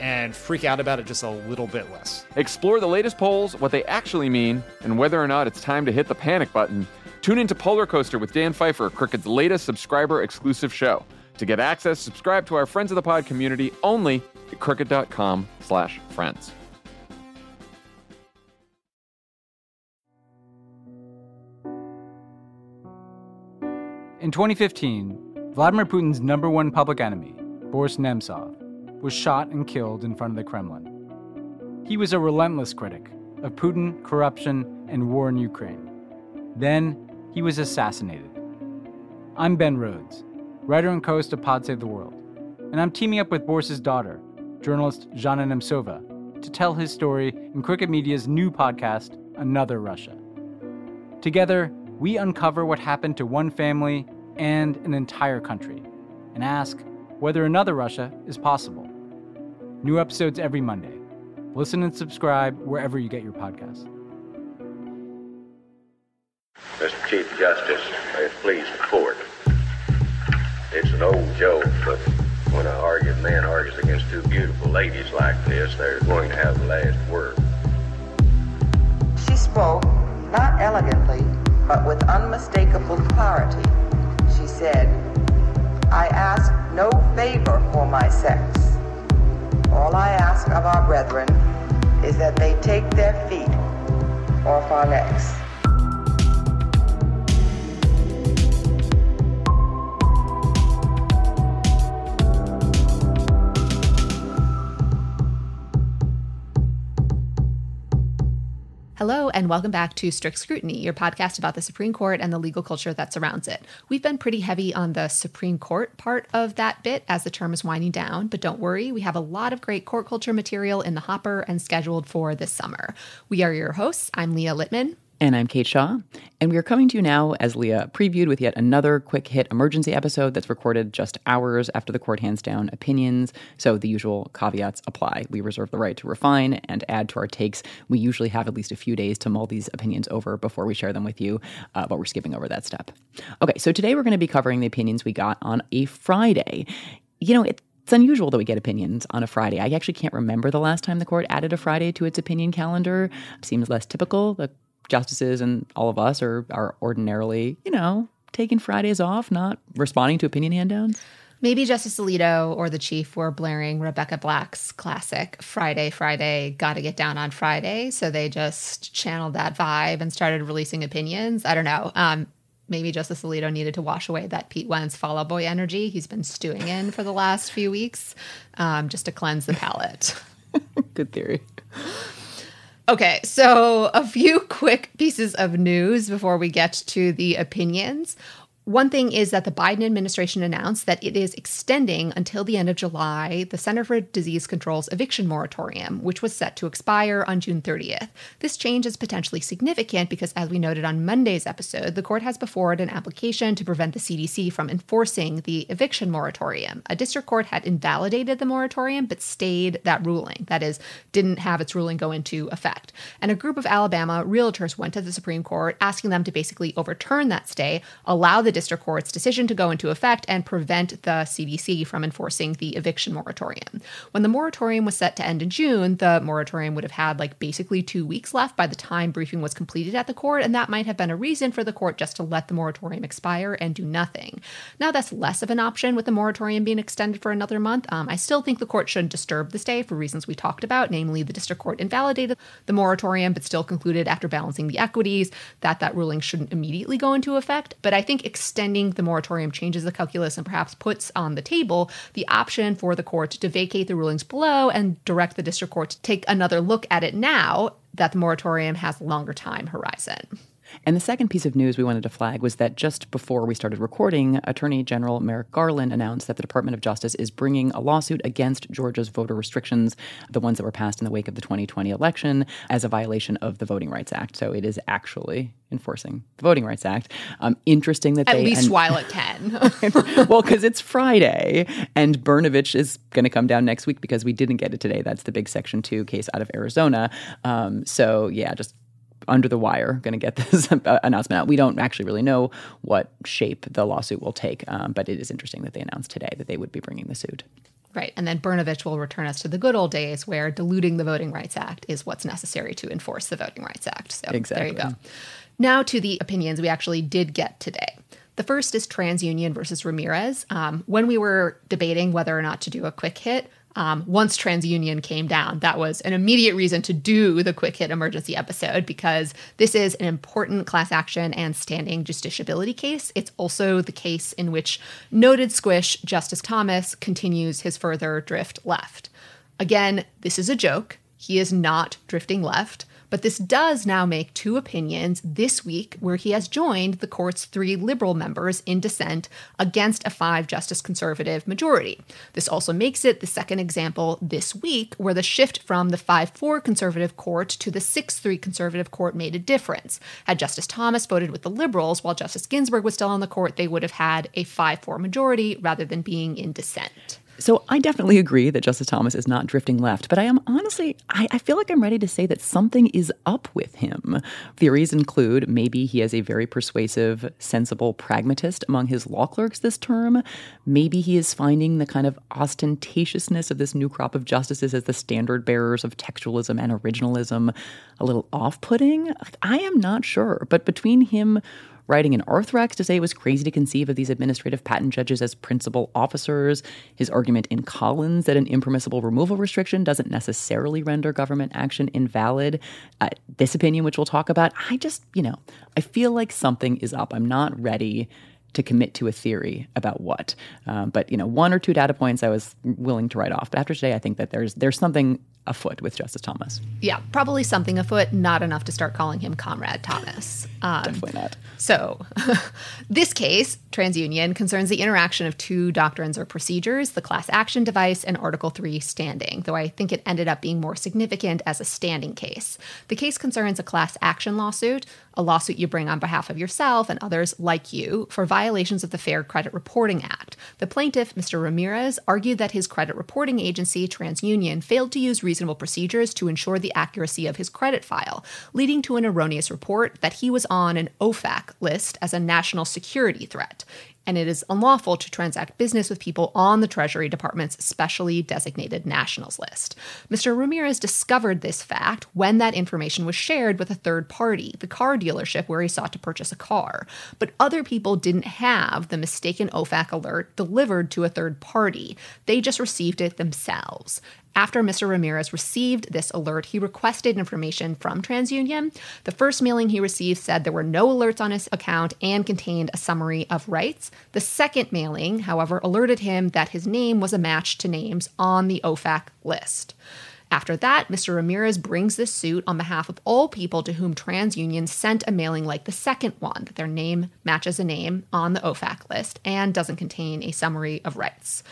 and freak out about it just a little bit less. Explore the latest polls, what they actually mean, and whether or not it's time to hit the panic button. Tune into Polar Coaster with Dan Pfeiffer, Crooked's latest subscriber exclusive show. To get access, subscribe to our Friends of the Pod community only at crooked.com slash friends. In 2015, Vladimir Putin's number one public enemy, Boris Nemtsov, was shot and killed in front of the Kremlin. He was a relentless critic of Putin, corruption, and war in Ukraine. Then he was assassinated. I'm Ben Rhodes, writer and co-host of Pod Save the World, and I'm teaming up with Boris's daughter, journalist Zhanna Nemtsova, to tell his story in Crooked Media's new podcast, Another Russia. Together, we uncover what happened to one family and an entire country, and ask whether another Russia is possible. New episodes every Monday. Listen and subscribe wherever you get your podcasts. Mr. Chief Justice, may it please the court. It's an old joke, but when an arguing man argues against two beautiful ladies like this, they're going to have the last word. She spoke, not elegantly, but with unmistakable clarity. She said, I ask no favor for my sex. All I ask of our brethren is that they take their feet off our necks. Hello, and welcome back to Strict Scrutiny, your podcast about the Supreme Court and the legal culture that surrounds it. We've been pretty heavy on the Supreme Court part of that bit as the term is winding down, but don't worry, we have a lot of great court culture material in the hopper and scheduled for this summer. We are your hosts. I'm Leah Littman. And I'm Kate Shaw. And we are coming to you now, as Leah previewed, with yet another quick hit emergency episode that's recorded just hours after the court hands down opinions. So the usual caveats apply. We reserve the right to refine and add to our takes. We usually have at least a few days to mull these opinions over before we share them with you, uh, but we're skipping over that step. Okay, so today we're going to be covering the opinions we got on a Friday. You know, it, it's unusual that we get opinions on a Friday. I actually can't remember the last time the court added a Friday to its opinion calendar. Seems less typical. The justices and all of us are are ordinarily, you know, taking Fridays off, not responding to opinion hand downs. Maybe Justice Alito or the chief were blaring Rebecca Black's classic Friday, Friday, gotta get down on Friday. So they just channeled that vibe and started releasing opinions. I don't know. Um, maybe Justice Alito needed to wash away that Pete Wentz Fall Out Boy energy he's been stewing in for the last few weeks um, just to cleanse the palate. Good theory. Okay, so a few quick pieces of news before we get to the opinions. One thing is that the Biden administration announced that it is extending until the end of July the Center for Disease Control's eviction moratorium, which was set to expire on June 30th. This change is potentially significant because, as we noted on Monday's episode, the court has before it an application to prevent the CDC from enforcing the eviction moratorium. A district court had invalidated the moratorium but stayed that ruling, that is, didn't have its ruling go into effect. And a group of Alabama realtors went to the Supreme Court asking them to basically overturn that stay, allow the the district court's decision to go into effect and prevent the CDC from enforcing the eviction moratorium. When the moratorium was set to end in June, the moratorium would have had like basically two weeks left by the time briefing was completed at the court, and that might have been a reason for the court just to let the moratorium expire and do nothing. Now that's less of an option with the moratorium being extended for another month. Um, I still think the court shouldn't disturb the stay for reasons we talked about, namely the district court invalidated the moratorium, but still concluded after balancing the equities that that ruling shouldn't immediately go into effect. But I think extending the moratorium changes the calculus and perhaps puts on the table the option for the court to vacate the rulings below and direct the district court to take another look at it now that the moratorium has a longer time horizon. And the second piece of news we wanted to flag was that just before we started recording, Attorney General Merrick Garland announced that the Department of Justice is bringing a lawsuit against Georgia's voter restrictions, the ones that were passed in the wake of the 2020 election, as a violation of the Voting Rights Act. So it is actually enforcing the Voting Rights Act. Um, interesting that At they least and- while it can. well, because it's Friday and Brnovich is going to come down next week because we didn't get it today. That's the big Section 2 case out of Arizona. Um, so, yeah, just under the wire, going to get this announcement out. We don't actually really know what shape the lawsuit will take, um, but it is interesting that they announced today that they would be bringing the suit. Right. And then Brnovich will return us to the good old days where diluting the Voting Rights Act is what's necessary to enforce the Voting Rights Act. So there you go. Now to the opinions we actually did get today. The first is TransUnion versus Ramirez. Um, when we were debating whether or not to do a quick hit, um, once TransUnion came down, that was an immediate reason to do the quick hit emergency episode because this is an important class action and standing justiciability case. It's also the case in which noted squish Justice Thomas continues his further drift left. Again, this is a joke. He is not drifting left. But this does now make two opinions this week where he has joined the court's three liberal members in dissent against a five justice conservative majority. This also makes it the second example this week where the shift from the 5 4 conservative court to the 6 3 conservative court made a difference. Had Justice Thomas voted with the liberals while Justice Ginsburg was still on the court, they would have had a 5 4 majority rather than being in dissent. So I definitely agree that Justice Thomas is not drifting left, but I am honestly, I, I, feel like I'm ready to say that something is up with him. Theories include maybe he is a very persuasive, sensible pragmatist among his law clerks this term. Maybe he is finding the kind of ostentatiousness of this new crop of justices as the standard bearers of textualism and originalism a little off putting. I am not sure, but between him writing in Arthrex to say it was crazy to conceive of these administrative patent judges as principal officers, his argument in Collins that an impermissible removal restriction doesn't necessarily render government action invalid, uh, this opinion, which we'll talk about, I just, you know, I feel like something is up. I'm not ready to commit to a theory about what. Um, but you know, one or two data points I was willing to write off. But after today, I think that there's there's something afoot with Justice Thomas. Yeah, probably something afoot, not enough to start calling him Comrade Thomas. Um, Definitely not. So, this case, TransUnion, concerns the interaction of two doctrines or procedures the class action device and Article 3 standing, though I think it ended up being more significant as a standing case. The case concerns a class action lawsuit, a lawsuit you bring on behalf of yourself and others like you for violations of the Fair Credit Reporting Act. The plaintiff, Mr. Ramirez, argued that his credit reporting agency, TransUnion, failed to use reasonable procedures to ensure the accuracy of his credit file, leading to an erroneous report that he was on an OFAC list as a national security threat. And it is unlawful to transact business with people on the Treasury Department's specially designated nationals list. Mr. Ramirez discovered this fact when that information was shared with a third party, the car dealership where he sought to purchase a car. But other people didn't have the mistaken OFAC alert delivered to a third party, they just received it themselves. After Mr. Ramirez received this alert, he requested information from TransUnion. The first mailing he received said there were no alerts on his account and contained a summary of rights. The second mailing, however, alerted him that his name was a match to names on the OFAC list. After that, Mr. Ramirez brings this suit on behalf of all people to whom TransUnion sent a mailing like the second one, that their name matches a name on the OFAC list and doesn't contain a summary of rights.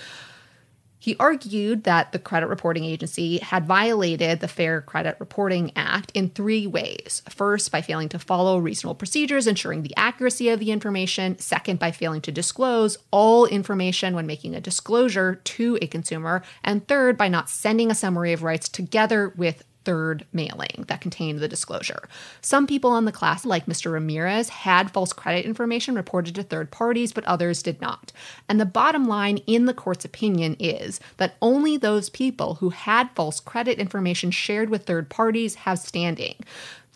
He argued that the credit reporting agency had violated the Fair Credit Reporting Act in three ways. First, by failing to follow reasonable procedures ensuring the accuracy of the information. Second, by failing to disclose all information when making a disclosure to a consumer. And third, by not sending a summary of rights together with third mailing that contained the disclosure. Some people on the class, like Mr. Ramirez, had false credit information reported to third parties, but others did not. And the bottom line in the court's opinion is that only those people who had false credit information shared with third parties have standing.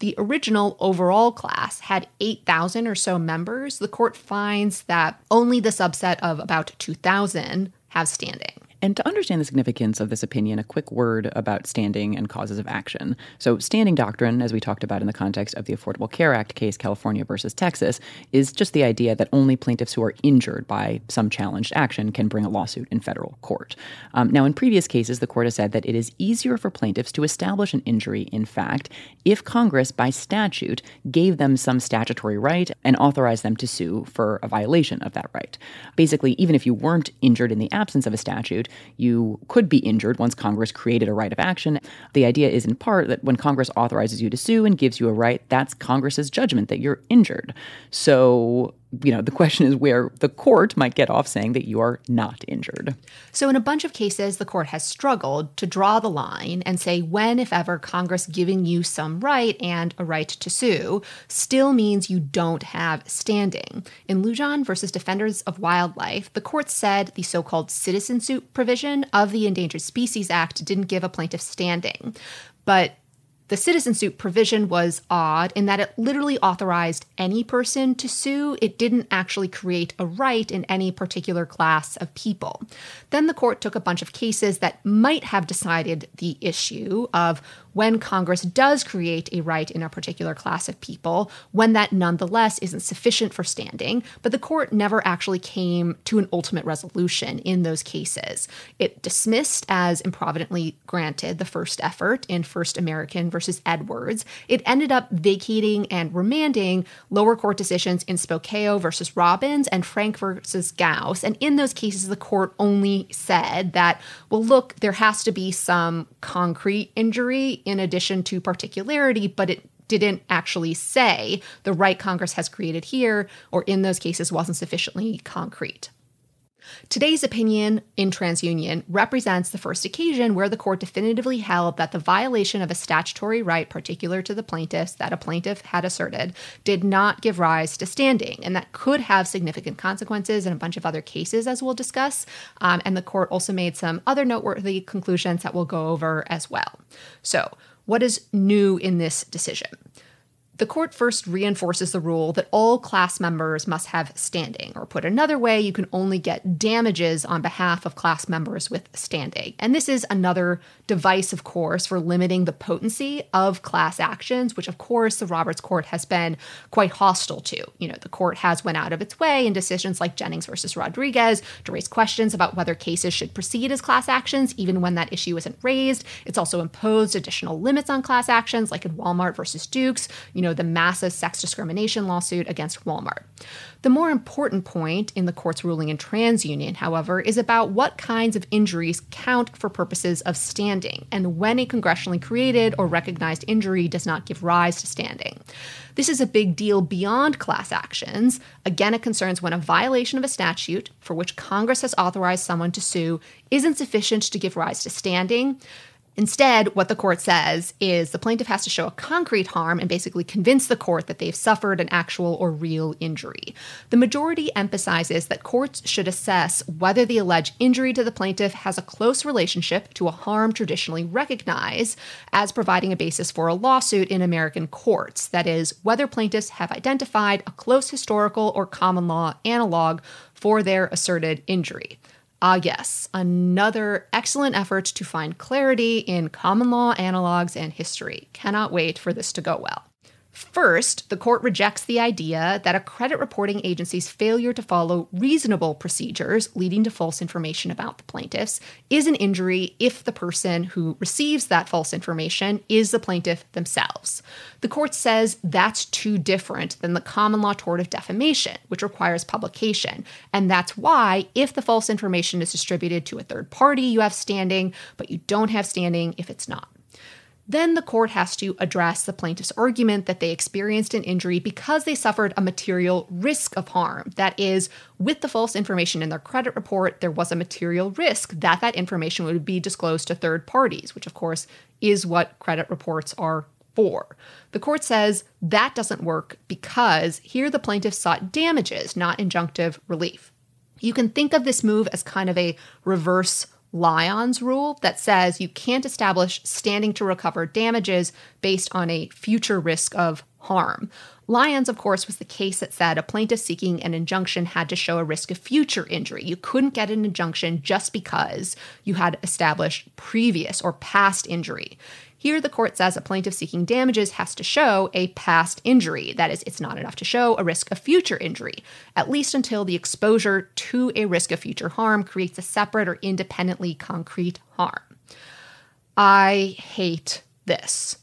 The original overall class had 8,000 or so members. The court finds that only the subset of about 2,000 have standing. And to understand the significance of this opinion, a quick word about standing and causes of action. So, standing doctrine, as we talked about in the context of the Affordable Care Act case, California versus Texas, is just the idea that only plaintiffs who are injured by some challenged action can bring a lawsuit in federal court. Um, now, in previous cases, the court has said that it is easier for plaintiffs to establish an injury, in fact, if Congress, by statute, gave them some statutory right and authorized them to sue for a violation of that right. Basically, even if you weren't injured in the absence of a statute, you could be injured once Congress created a right of action. The idea is, in part, that when Congress authorizes you to sue and gives you a right, that's Congress's judgment that you're injured. So you know, the question is where the court might get off saying that you are not injured. So, in a bunch of cases, the court has struggled to draw the line and say when, if ever, Congress giving you some right and a right to sue still means you don't have standing. In Lujan versus Defenders of Wildlife, the court said the so called citizen suit provision of the Endangered Species Act didn't give a plaintiff standing. But the citizen suit provision was odd in that it literally authorized any person to sue. It didn't actually create a right in any particular class of people. Then the court took a bunch of cases that might have decided the issue of when Congress does create a right in a particular class of people, when that nonetheless isn't sufficient for standing, but the court never actually came to an ultimate resolution in those cases. It dismissed as improvidently granted the first effort in First American versus Edwards. It ended up vacating and remanding lower court decisions in Spokeo versus Robins and Frank versus Gaos. And in those cases, the court only said that, well, look, there has to be some concrete injury in addition to particularity, but it didn't actually say the right Congress has created here or in those cases wasn't sufficiently concrete. Today's opinion in TransUnion represents the first occasion where the court definitively held that the violation of a statutory right particular to the plaintiffs that a plaintiff had asserted did not give rise to standing, and that could have significant consequences in a bunch of other cases, as we'll discuss. Um, and the court also made some other noteworthy conclusions that we'll go over as well. So, what is new in this decision? The court first reinforces the rule that all class members must have standing, or put another way, you can only get damages on behalf of class members with standing. And this is another device, of course, for limiting the potency of class actions, which, of course, the Roberts Court has been quite hostile to. You know, the court has went out of its way in decisions like Jennings versus Rodriguez to raise questions about whether cases should proceed as class actions, even when that issue isn't raised. It's also imposed additional limits on class actions, like in Walmart versus Dukes. You know, the massive sex discrimination lawsuit against Walmart. The more important point in the court's ruling in TransUnion, however, is about what kinds of injuries count for purposes of standing and when a congressionally created or recognized injury does not give rise to standing. This is a big deal beyond class actions. Again, it concerns when a violation of a statute for which Congress has authorized someone to sue isn't sufficient to give rise to standing. Instead, what the court says is the plaintiff has to show a concrete harm and basically convince the court that they've suffered an actual or real injury. The majority emphasizes that courts should assess whether the alleged injury to the plaintiff has a close relationship to a harm traditionally recognized as providing a basis for a lawsuit in American courts. That is, whether plaintiffs have identified a close historical or common law analog for their asserted injury. Ah, yes, another excellent effort to find clarity in common law analogs and history. Cannot wait for this to go well. First, the court rejects the idea that a credit reporting agency's failure to follow reasonable procedures leading to false information about the plaintiffs is an injury if the person who receives that false information is the plaintiff themselves. The court says that's too different than the common law tort of defamation, which requires publication. And that's why, if the false information is distributed to a third party, you have standing, but you don't have standing if it's not then the court has to address the plaintiff's argument that they experienced an injury because they suffered a material risk of harm. That is, with the false information in their credit report, there was a material risk that that information would be disclosed to third parties, which of course is what credit reports are for. The court says that doesn't work because here the plaintiff sought damages, not injunctive relief. You can think of this move as kind of a reverse Lyons rule that says you can't establish standing to recover damages based on a future risk of harm. Lyons, of course, was the case that said a plaintiff seeking an injunction had to show a risk of future injury. You couldn't get an injunction just because you had established previous or past injury. Here, the court says a plaintiff seeking damages has to show a past injury. That is, it's not enough to show a risk of future injury, at least until the exposure to a risk of future harm creates a separate or independently concrete harm. I hate this.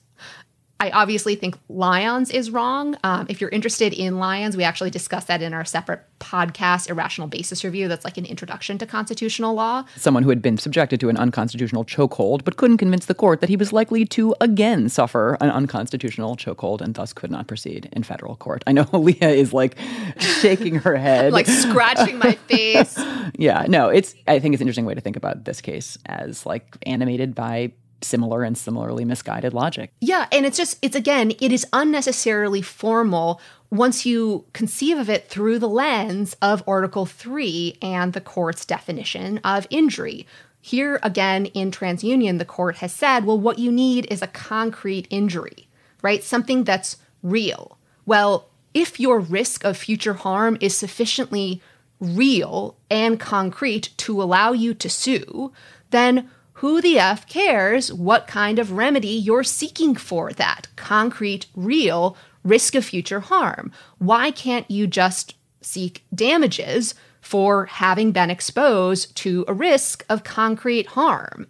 I obviously think Lyons is wrong. Um, if you're interested in Lyons, we actually discussed that in our separate podcast, Irrational Basis Review. That's like an introduction to constitutional law. Someone who had been subjected to an unconstitutional chokehold, but couldn't convince the court that he was likely to again suffer an unconstitutional chokehold and thus could not proceed in federal court. I know Leah is like shaking her head, like scratching my face. yeah, no, it's. I think it's an interesting way to think about this case as like animated by similar and similarly misguided logic. Yeah, and it's just it's again, it is unnecessarily formal once you conceive of it through the lens of Article 3 and the court's definition of injury. Here again in TransUnion the court has said, well what you need is a concrete injury, right? Something that's real. Well, if your risk of future harm is sufficiently real and concrete to allow you to sue, then who the F cares what kind of remedy you're seeking for that concrete, real risk of future harm? Why can't you just seek damages for having been exposed to a risk of concrete harm?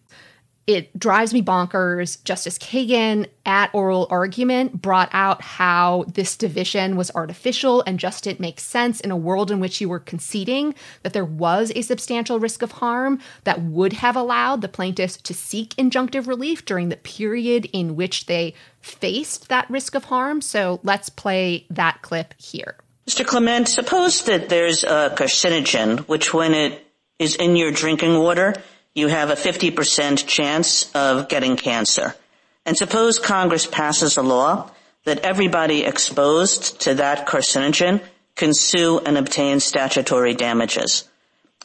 It drives me bonkers. Justice Kagan, at oral argument, brought out how this division was artificial and just didn't make sense in a world in which you were conceding that there was a substantial risk of harm that would have allowed the plaintiffs to seek injunctive relief during the period in which they faced that risk of harm. So let's play that clip here. Mr. Clement, suppose that there's a carcinogen, which when it is in your drinking water, you have a 50% chance of getting cancer. And suppose Congress passes a law that everybody exposed to that carcinogen can sue and obtain statutory damages.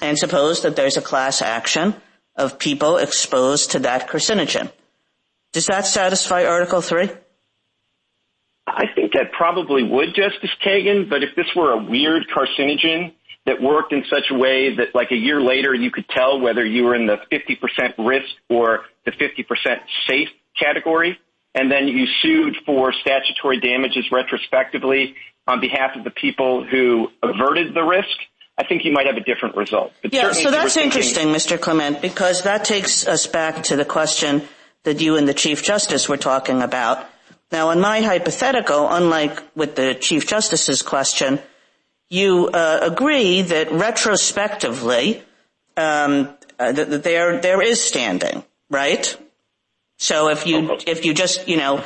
And suppose that there's a class action of people exposed to that carcinogen. Does that satisfy Article 3? I think that probably would, Justice Kagan, but if this were a weird carcinogen that worked in such a way that like a year later you could tell whether you were in the 50% risk or the 50% safe category. And then you sued for statutory damages retrospectively on behalf of the people who averted the risk. I think you might have a different result. But yeah, so that's interesting, Mr. Clement, because that takes us back to the question that you and the Chief Justice were talking about. Now, in my hypothetical, unlike with the Chief Justice's question, you uh, agree that retrospectively um, uh, that there there is standing, right? So if you if you just you know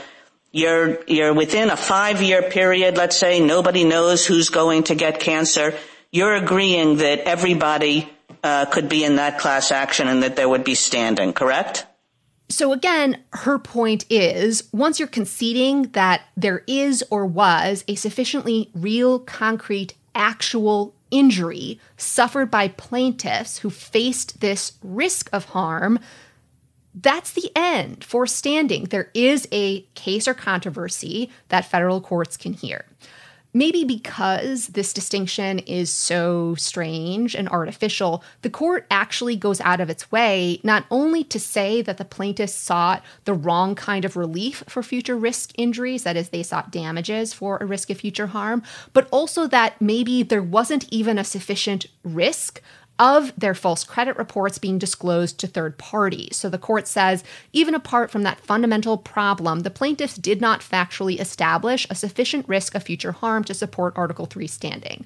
you're you're within a five year period, let's say nobody knows who's going to get cancer, you're agreeing that everybody uh, could be in that class action and that there would be standing, correct? So again, her point is once you're conceding that there is or was a sufficiently real, concrete actual injury suffered by plaintiffs who faced this risk of harm, that's the end for standing. There is a case or controversy that federal courts can hear. Maybe because this distinction is so strange and artificial, the court actually goes out of its way not only to say that the plaintiffs sought the wrong kind of relief for future risk injuries, that is, they sought damages for a risk of future harm, but also that maybe there wasn't even a sufficient risk of their false credit reports being disclosed to third parties. So the court says, even apart from that fundamental problem, the plaintiffs did not factually establish a sufficient risk of future harm to support Article 3 standing.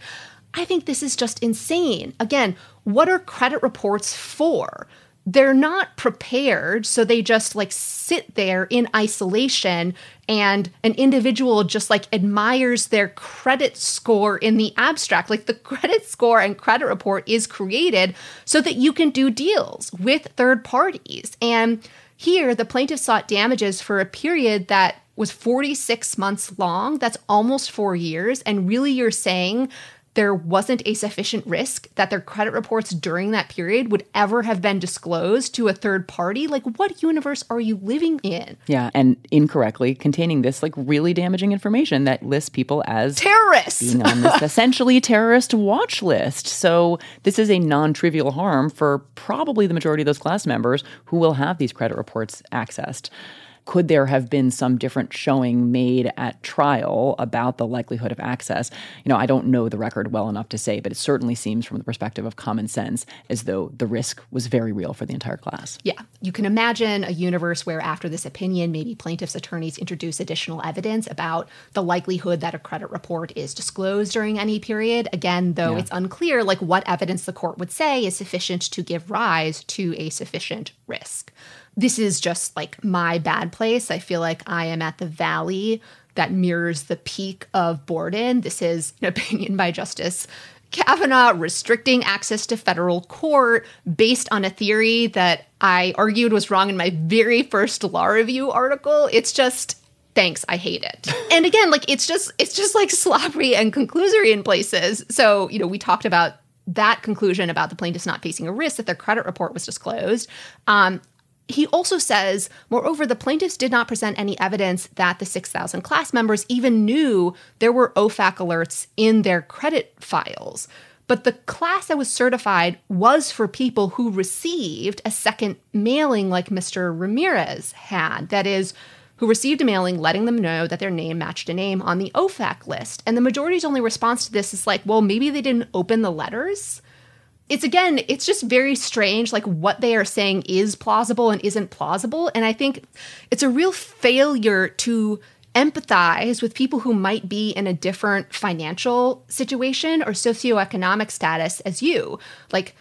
I think this is just insane. Again, what are credit reports for? They're not prepared so they just like sit there in isolation and an individual just like admires their credit score in the abstract. Like the credit score and credit report is created so that you can do deals with third parties. And here the plaintiff sought damages for a period that was 46 months long. That's almost 4 years. And really you're saying there wasn't a sufficient risk that their credit reports during that period would ever have been disclosed to a third party. Like, what universe are you living in? Yeah, and incorrectly containing this like really damaging information that lists people as terrorists being on this essentially terrorist watch list. So this is a non-trivial harm for probably the majority of those class members who will have these credit reports accessed could there have been some different showing made at trial about the likelihood of access? You know, I don't know the record well enough to say, but it certainly seems from the perspective of common sense as though the risk was very real for the entire class. Yeah. You can imagine a universe where after this opinion, maybe plaintiffs' attorneys introduce additional evidence about the likelihood that a credit report is disclosed during any period. Again, though Yeah. it's unclear like what evidence the court would say is sufficient to give rise to a sufficient risk. This is just like my bad place. I feel like I am at the valley that mirrors the peak of Borden. This is an opinion by Justice Kavanaugh restricting access to federal court based on a theory that I argued was wrong in my very first law review article. It's just thanks i hate it and again like it's just it's just like sloppy and conclusory in places so you know we talked about that conclusion about the plaintiffs not facing a risk that their credit report was disclosed um, he also says, moreover, the plaintiffs did not present any evidence that the 6,000 class members even knew there were OFAC alerts in their credit files. But the class that was certified was for people who received a second mailing like Mr. Ramirez had. That is, who received a mailing letting them know that their name matched a name on the OFAC list. And the majority's only response to this is like, well, maybe they didn't open the letters it's again it's just very strange like what they are saying is plausible and isn't plausible. And i think it's a real failure to empathize with people who might be in a different financial situation or socioeconomic status as you. Like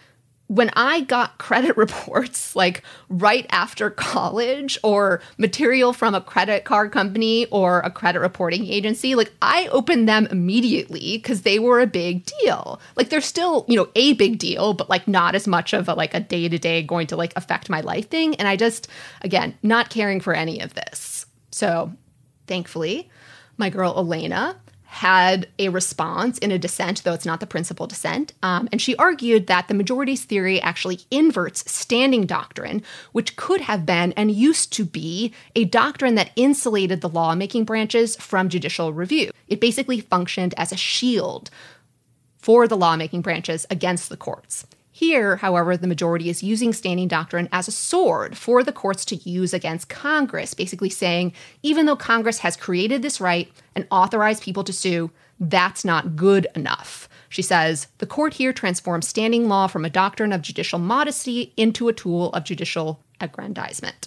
when I got credit reports like right after college or material from a credit card company or a credit reporting agency, like I opened them immediately because they were a big deal. Like they're still, you know, a big deal, but like not as much of a like a day to day going to like affect my life thing. And I just, again, not caring for any of this. So thankfully, my girl Elena had a response in a dissent, though it's not the principal dissent. Um, and she argued that the majority's theory actually inverts standing doctrine, which could have been and used to be a doctrine that insulated the lawmaking branches from judicial review. It basically functioned as a shield for the lawmaking branches against the courts. Here, however, the majority is using standing doctrine as a sword for the courts to use against Congress, basically saying even though Congress has created this right and authorized people to sue, that's not good enough. She says the court here transforms standing law from a doctrine of judicial modesty into a tool of judicial aggrandizement.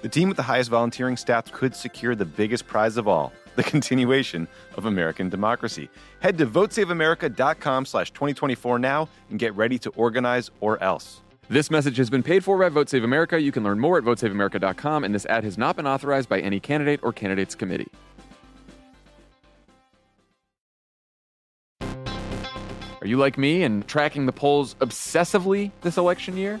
The team with the highest volunteering stats could secure the biggest prize of all, the continuation of American democracy. Head to votesaveamerica.com slash 2024 now and get ready to organize or else. This message has been paid for by Vote Save America. You can learn more at votesaveamerica.com, and this ad has not been authorized by any candidate or candidates committee. Are you like me and tracking the polls obsessively this election year?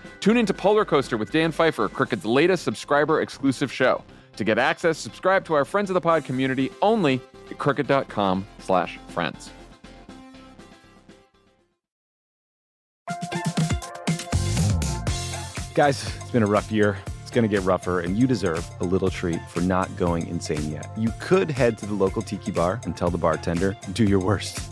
Tune into Polar Coaster with Dan Pfeiffer, Crooked's latest subscriber exclusive show. To get access, subscribe to our Friends of the Pod community only at crooked.com slash friends. Guys, it's been a rough year. It's going to get rougher, and you deserve a little treat for not going insane yet. You could head to the local tiki bar and tell the bartender, do your worst.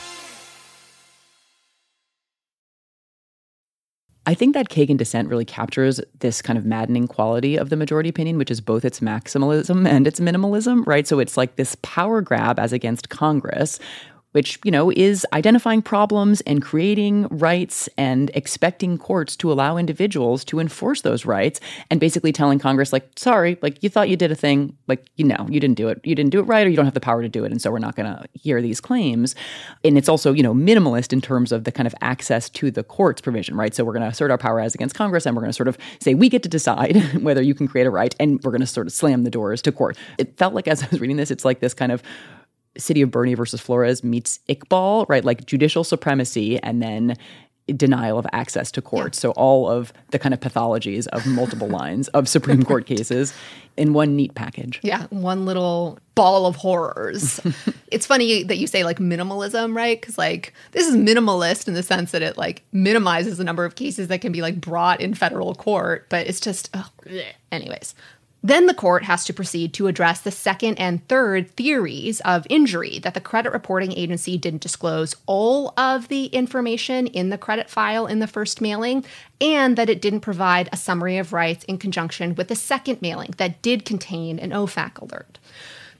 I think that Kagan dissent really captures this kind of maddening quality of the majority opinion, which is both its maximalism and its minimalism, right? So it's like this power grab as against Congress, which, you know, is identifying problems and creating rights and expecting courts to allow individuals to enforce those rights and basically telling Congress, like, sorry, like you thought you did a thing, like, you know, you didn't do it. You didn't do it right or you don't have the power to do it. And so we're not going to hear these claims. And it's also, you know, minimalist in terms of the kind of access to the courts provision, right? So we're going to assert our power as against Congress and we're going to sort of say, we get to decide whether you can create a right and we're going to sort of slam the doors to court. It felt like as I was reading this, it's like this kind of City of Boerne versus Flores meets Iqbal, right? Like judicial supremacy and then denial of access to court. So all of the kind of pathologies of multiple lines of Supreme Court cases in one neat package. Yeah, one little ball of horrors. it's funny that you say like minimalism, right? Because like this is minimalist in the sense that it like minimizes the number of cases that can be like brought in federal court, but it's just, oh, anyways. Then the court has to proceed to address the second and third theories of injury that the credit reporting agency didn't disclose all of the information in the credit file in the first mailing, and that it didn't provide a summary of rights in conjunction with the second mailing that did contain an OFAC alert.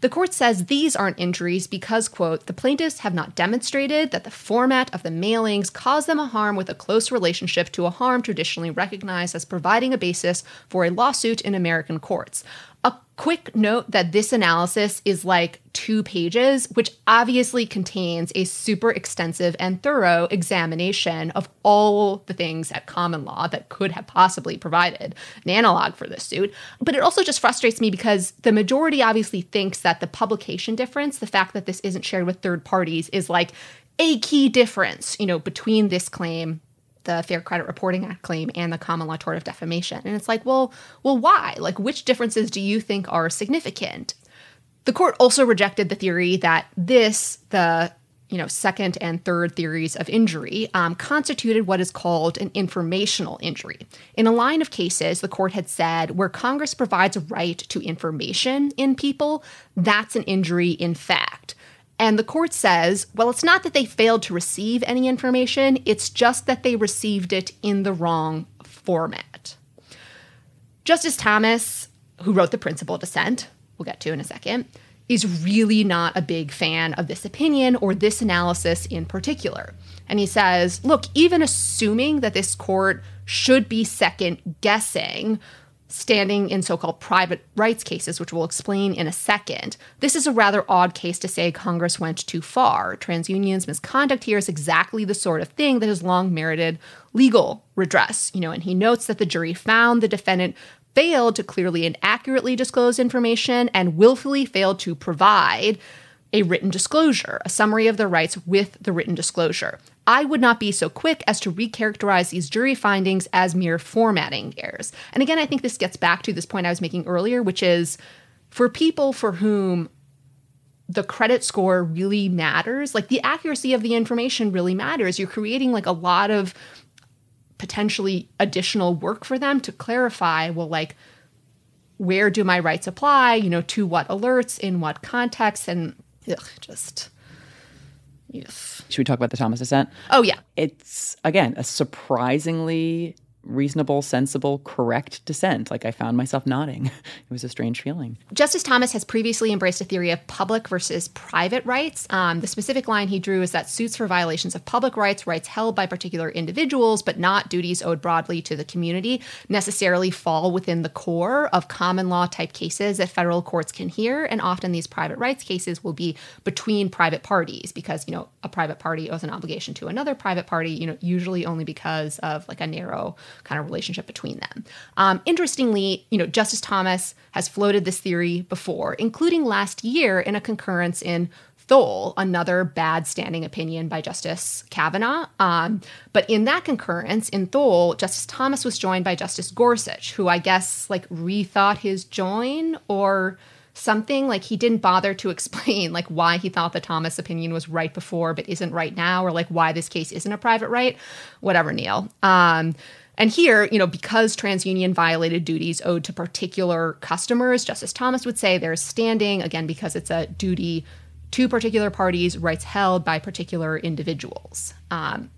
The court says these aren't injuries because, quote, the plaintiffs have not demonstrated that the format of the mailings caused them a harm with a close relationship to a harm traditionally recognized as providing a basis for a lawsuit in American courts. Quick note that this analysis is like two pages, which obviously contains a super extensive and thorough examination of all the things at common law that could have possibly provided an analog for this suit. But it also just frustrates me because the majority obviously thinks that the publication difference, the fact that this isn't shared with third parties, is like a key difference, you know, between this claim the Fair Credit Reporting Act claim and the common law tort of defamation. And it's like, well, well, why? Like, which differences do you think are significant? The court also rejected the theory that this, the you know, second and third theories of injury um, constituted what is called an informational injury. In a line of cases, the court had said where Congress provides a right to information in people, that's an injury in fact. And the court says, well, it's not that they failed to receive any information, it's just that they received it in the wrong format. Justice Thomas, who wrote the principal dissent, we'll get to in a second, is really not a big fan of this opinion or this analysis in particular. And he says, look, even assuming that this court should be second guessing standing in so called private rights cases, which we'll explain in a second. This is a rather odd case to say Congress went too far. TransUnion's misconduct here is exactly the sort of thing that has long merited legal redress. You know, and he notes that the jury found the defendant failed to clearly and accurately disclose information and willfully failed to provide a written disclosure, a summary of their rights with the written disclosure. I would not be so quick as to recharacterize these jury findings as mere formatting errors. And again, I think this gets back to this point I was making earlier, which is for people for whom the credit score really matters, like the accuracy of the information really matters. You're creating like a lot of potentially additional work for them to clarify, well, like, where do my rights apply? You know, to what alerts, in what context, and ugh, just yes. Should we talk about the Thomas Ascent? Oh yeah, It's again a surprisingly reasonable, sensible, correct dissent. Like I found myself nodding. It was a strange feeling. Justice Thomas has previously embraced a theory of public versus private rights. Um, the specific line he drew is that suits for violations of public rights, rights held by particular individuals, but not duties owed broadly to the community, necessarily fall within the core of common law type cases that federal courts can hear. And often these private rights cases will be between private parties because, you know, a private party owes an obligation to another private party, you know, usually only because of like a narrow kind of relationship between them. Um, interestingly, you know, Justice Thomas has floated this theory before, including last year in a concurrence in Thole, another bad standing opinion by Justice Kavanaugh. Um, but in that concurrence, in Thole, Justice Thomas was joined by Justice Gorsuch, who I guess like rethought his join or something like he didn't bother to explain like why he thought the Thomas opinion was right before but isn't right now or like why this case isn't a private right whatever Neil um and here, you know, because TransUnion violated duties owed to particular customers, Justice Thomas would say there's standing, again, because it's a duty to particular parties, rights held by particular individuals. Um,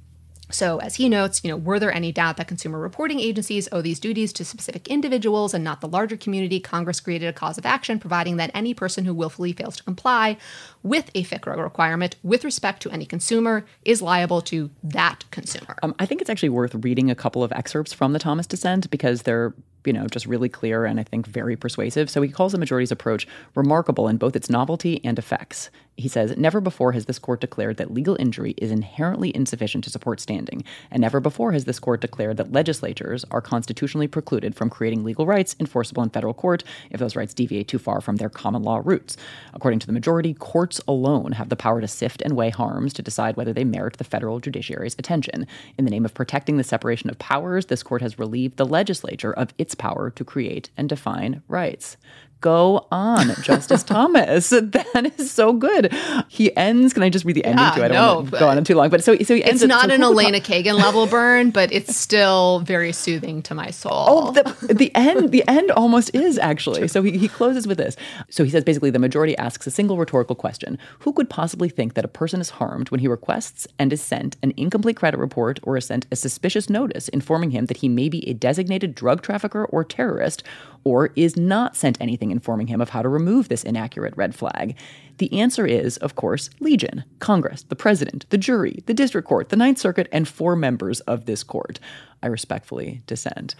so, as he notes, you know, were there any doubt that consumer reporting agencies owe these duties to specific individuals and not the larger community? Congress created a cause of action providing that any person who willfully fails to comply with a FCRA requirement with respect to any consumer is liable to that consumer. Um, I think it's actually worth reading a couple of excerpts from the Thomas dissent because they're you know, just really clear and I think very persuasive. So he calls the majority's approach remarkable in both its novelty and effects. He says, Never before has this court declared that legal injury is inherently insufficient to support standing, and never before has this court declared that legislatures are constitutionally precluded from creating legal rights enforceable in federal court if those rights deviate too far from their common law roots. According to the majority, courts alone have the power to sift and weigh harms to decide whether they merit the federal judiciary's attention. In the name of protecting the separation of powers, this court has relieved the legislature of its power to create and define rights. Go on, Justice Thomas. That is so good. He ends. Can I just read the ending Yeah, too? I don't no, want to go on too long. But so, so he ends. It's not an Elena Kagan level burn, but it's still very soothing to my soul. Oh, the, the end, the end almost is actually. So he, he closes with this. So he says basically the majority asks a single rhetorical question. Who could possibly think that a person is harmed when he requests and is sent an incomplete credit report or is sent a suspicious notice informing him that he may be a designated drug trafficker or terrorist or is not sent anything informing him of how to remove this inaccurate red flag? The answer is, of course, Legion, Congress, the President, the jury, the District Court, the Ninth Circuit, and four members of this court. I respectfully dissent.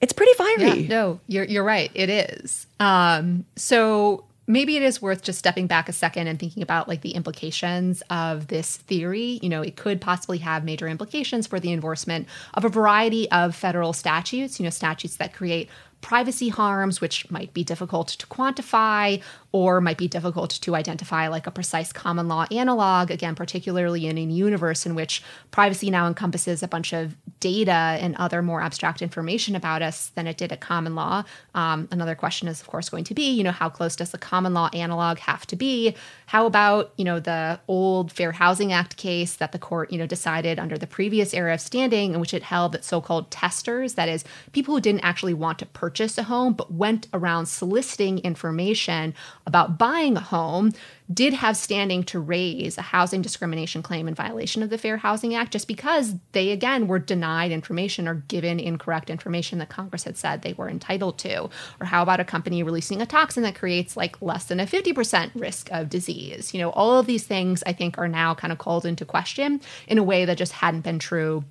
It's pretty fiery. Yeah, no, you're you're right. It is. Um, so maybe it is worth just stepping back a second and thinking about like the implications of this theory. You know, it could possibly have major implications for the enforcement of a variety of federal statutes. You know, statutes that create privacy harms, which might be difficult to quantify or might be difficult to identify, like a precise common law analog, again, particularly in a universe in which privacy now encompasses a bunch of data and other more abstract information about us than it did at common law. Um, another question is, of course, going to be, you know, how close does the common law analog have to be? How about, you know, the old Fair Housing Act case that the court, you know, decided under the previous era of standing in which it held that so-called testers, that is, people who didn't actually want to purchase a home but went around soliciting information about buying a home, did have standing to raise a housing discrimination claim in violation of the Fair Housing Act just because they, again, were denied information or given incorrect information that Congress had said they were entitled to. Or how about a company releasing a toxin that creates like less than a 50% risk of disease? You know, all of these things I think are now kind of called into question in a way that just hadn't been true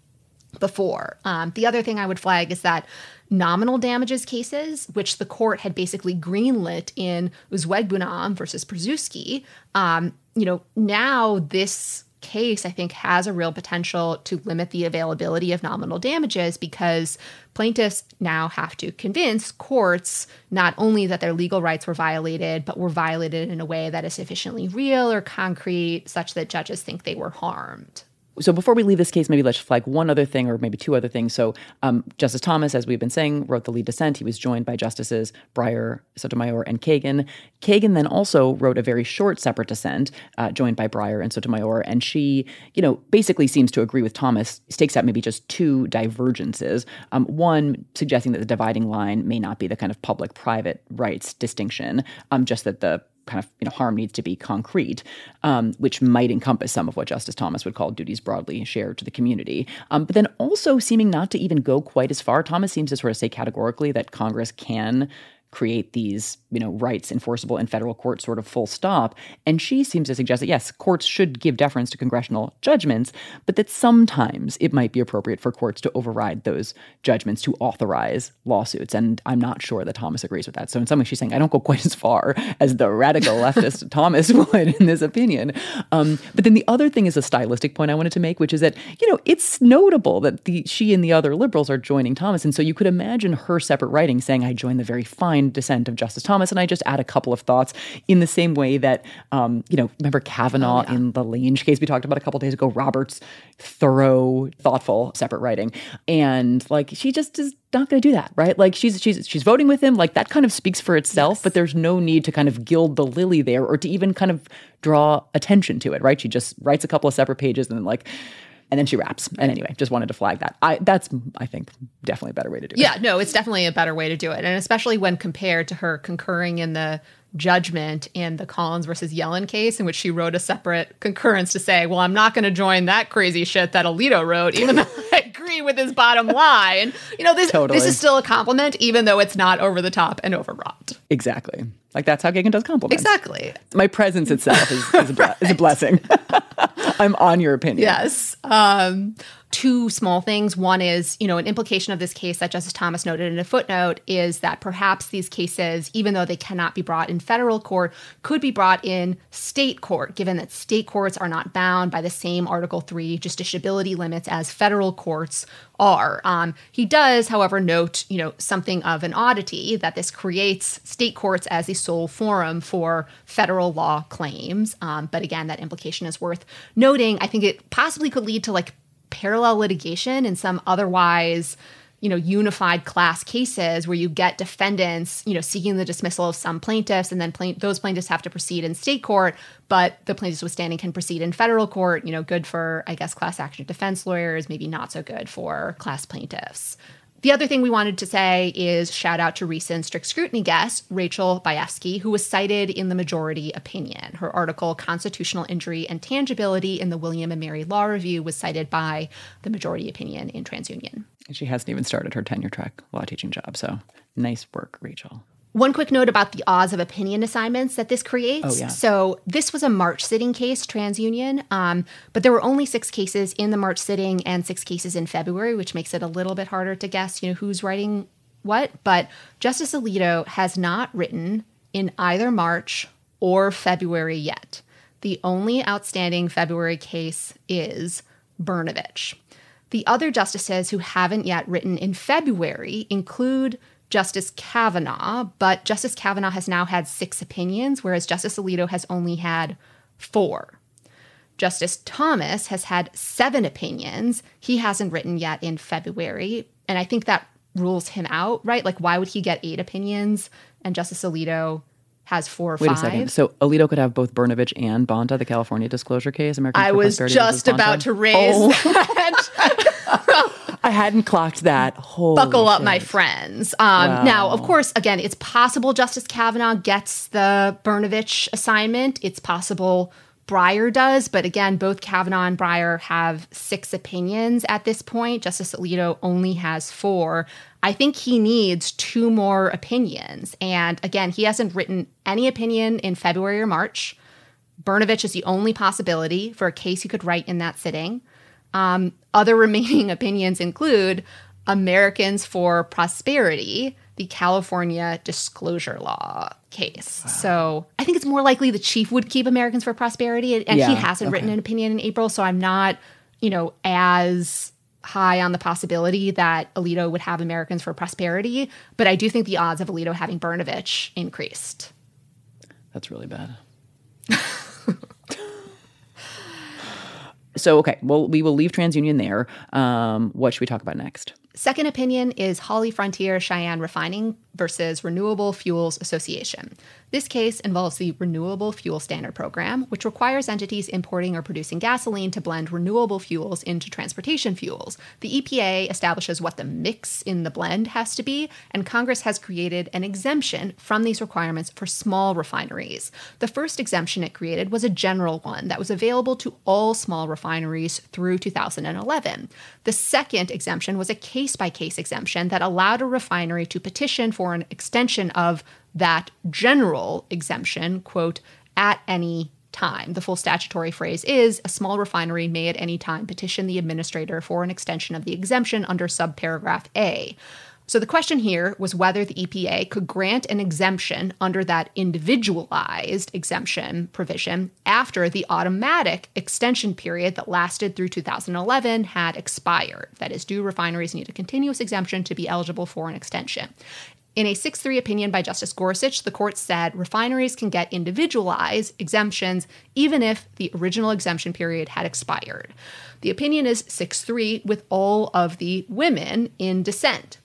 before. Um, the other thing I would flag is that nominal damages cases, which the court had basically greenlit in Uzuegbunam versus Preczewski, um, you know, now this case I think has a real potential to limit the availability of nominal damages because plaintiffs now have to convince courts not only that their legal rights were violated, but were violated in a way that is sufficiently real or concrete such that judges think they were harmed. So before we leave this case, maybe let's flag one other thing, or maybe two other things. So um, Justice Thomas, as we've been saying, wrote the lead dissent. He was joined by Justices Breyer, Sotomayor, and Kagan. Kagan then also wrote a very short separate dissent, uh, joined by Breyer and Sotomayor, and she, you know, basically seems to agree with Thomas. Stakes out maybe just two divergences. Um, one suggesting that the dividing line may not be the kind of public-private rights distinction, um, just that the kind of you know harm needs to be concrete, um, which might encompass some of what Justice Thomas would call duties broadly shared to the community. Um, but then also seeming not to even go quite as far. Thomas seems to sort of say categorically that Congress can create these you know rights enforceable in federal court sort of full stop. And she seems to suggest that yes courts should give deference to congressional judgments but that sometimes it might be appropriate for courts to override those judgments to authorize lawsuits. And i'm not sure that thomas agrees with that. So in some ways she's saying i don't go quite as far as the radical leftist thomas would in this opinion. Um, but then the other thing is a stylistic point i wanted to make which is that you know it's notable that the she and the other liberals are joining thomas. And so you could imagine her separate writing saying i join the very fine dissent of Justice Thomas. And I just add a couple of thoughts in the same way that, um, you know, remember Kavanaugh oh, yeah. in the Lange case we talked about a couple days ago, Roberts' thorough, thoughtful, separate writing. And like, she just is not going to do that, right? Like she's she's she's voting with him. Like that kind of speaks for itself. Yes. But there's no need to kind of gild the lily there, or to even kind of draw attention to it, right? She just writes a couple of separate pages and then like and then she raps. And anyway, just wanted to flag that. I that's I think definitely a better way to do it. Yeah, no, it's definitely a better way to do it, and especially when compared to her concurring in the judgment in the Collins versus Yellen case, in which she wrote a separate concurrence to say, "Well, I'm not going to join that crazy shit that Alito wrote, even though I agree with his bottom line." You know, this totally. this is still a compliment, even though it's not over the top and overwrought. Exactly. Like that's how Kagan does compliments. Exactly. My presence itself is, is, a, right. is a blessing. I'm on your opinion. Yes. Um, two small things. One is, you know, an implication of this case that Justice Thomas noted in a footnote is that perhaps these cases, even though they cannot be brought in federal court, could be brought in state court, given that state courts are not bound by the same Article 3 justiciability limits as federal courts are. Um, he does, however, note, you know, something of an oddity that this creates state courts as the sole forum for federal law claims. Um, but again, that implication is worth noting. I think it possibly could lead to like parallel litigation in some otherwise you know unified class cases where you get defendants you know seeking the dismissal of some plaintiffs and then those plaintiffs have to proceed in state court but the plaintiffs withstanding can proceed in federal court you know good for i guess class action defense lawyers maybe not so good for class plaintiffs the other thing we wanted to say is shout out to recent strict scrutiny guest, Rachel Bayefsky, who was cited in the majority opinion. Her article, Constitutional Injury and Tangibility in the William and Mary Law Review, was cited by the majority opinion in TransUnion. She hasn't even started her tenure track law teaching job. So nice work, Rachel. One quick note about the odds of opinion assignments that this creates. Oh, yeah. So this was a March sitting case, TransUnion, um, but there were only six cases in the March sitting and six cases in February, which makes it a little bit harder to guess, you know, who's writing what. But Justice Alito has not written in either March or February yet. The only outstanding February case is Brnovich. The other justices who haven't yet written in February include Justice Kavanaugh, but Justice Kavanaugh has now had six opinions, whereas Justice Alito has only had four. Justice Thomas has had seven opinions. He hasn't written yet in February. And I think that rules him out, right? Like, why would he get eight opinions and Justice Alito has four or Wait five? a second. So Alito could have both Brnovich and Bonta, the California disclosure case. American I was just about to raise oh. that. I hadn't clocked that. Holy Buckle shit. up, my friends. Um, wow. Now, of course, again, it's possible Justice Kavanaugh gets the Brnovich assignment. It's possible Breyer does, but again, both Kavanaugh and Breyer have six opinions at this point. Justice Alito only has four. I think he needs two more opinions. And again, he hasn't written any opinion in February or March. Brnovich is the only possibility for a case he could write in that sitting. Um, other remaining opinions include Americans for Prosperity, the California disclosure law case. Wow. So I think it's more likely the chief would keep Americans for Prosperity, and yeah, he hasn't okay. written an opinion in April. So I'm not, you know, as high on the possibility that Alito would have Americans for Prosperity, but I do think the odds of Alito having Brnovich increased. That's really bad. so okay, well we will leave TransUnion there. Um, what should we talk about next? Second opinion is HollyFrontier Cheyenne Refining versus Renewable Fuels Association. This case involves the Renewable Fuel Standard Program, which requires entities importing or producing gasoline to blend renewable fuels into transportation fuels. The EPA establishes what the mix in the blend has to be, and Congress has created an exemption from these requirements for small refineries. The first exemption it created was a general one that was available to all small refineries through 2011. The second exemption was a case by case exemption that allowed a refinery to petition for an extension of that general exemption, quote, at any time. The full statutory phrase is a small refinery may at any time petition the administrator for an extension of the exemption under subparagraph A. So the question here was whether the EPA could grant an exemption under that individualized exemption provision after the automatic extension period that lasted through 2011 had expired. That is, do refineries need a continuous exemption to be eligible for an extension? In a 6 3 opinion by Justice Gorsuch, the court said refineries can get individualized exemptions even if the original exemption period had expired. The opinion is 6 3 with all of the women in dissent.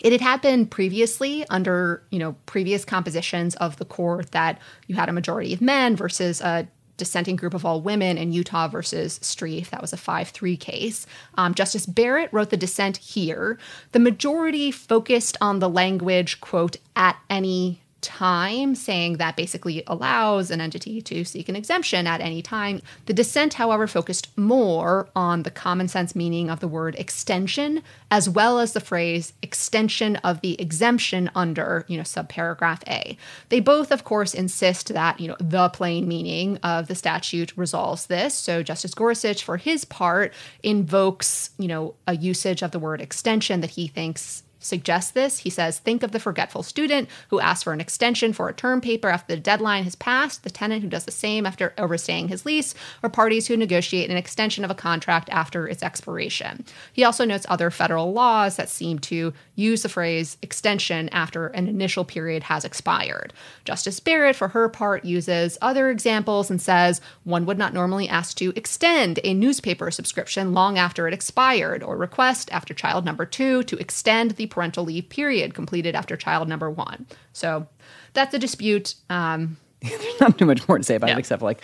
It had happened previously under, you know, previous compositions of the court that you had a majority of men versus a dissenting group of all women in Utah versus Strieff. That was a 5 3 case. Um, Justice Barrett wrote the dissent here. The majority focused on the language, quote, at any time, saying that basically allows an entity to seek an exemption at any time. The dissent, however, focused more on the common sense meaning of the word extension, as well as the phrase extension of the exemption under, you know, subparagraph A. They both, of course, insist that, you know, the plain meaning of the statute resolves this. So Justice Gorsuch, for his part, invokes, you know, a usage of the word extension that he thinks suggests this. He says, Think of the forgetful student who asks for an extension for a term paper after the deadline has passed, the tenant who does the same after overstaying his lease, or parties who negotiate an extension of a contract after its expiration. He also notes other federal laws that seem to use the phrase extension after an initial period has expired. Justice Barrett, for her part, uses other examples and says one would not normally ask to extend a newspaper subscription long after it expired, or request after child number two to extend the parental leave period completed after child number one. So that's a dispute. Um, There's not too much more to say about Yeah. it except like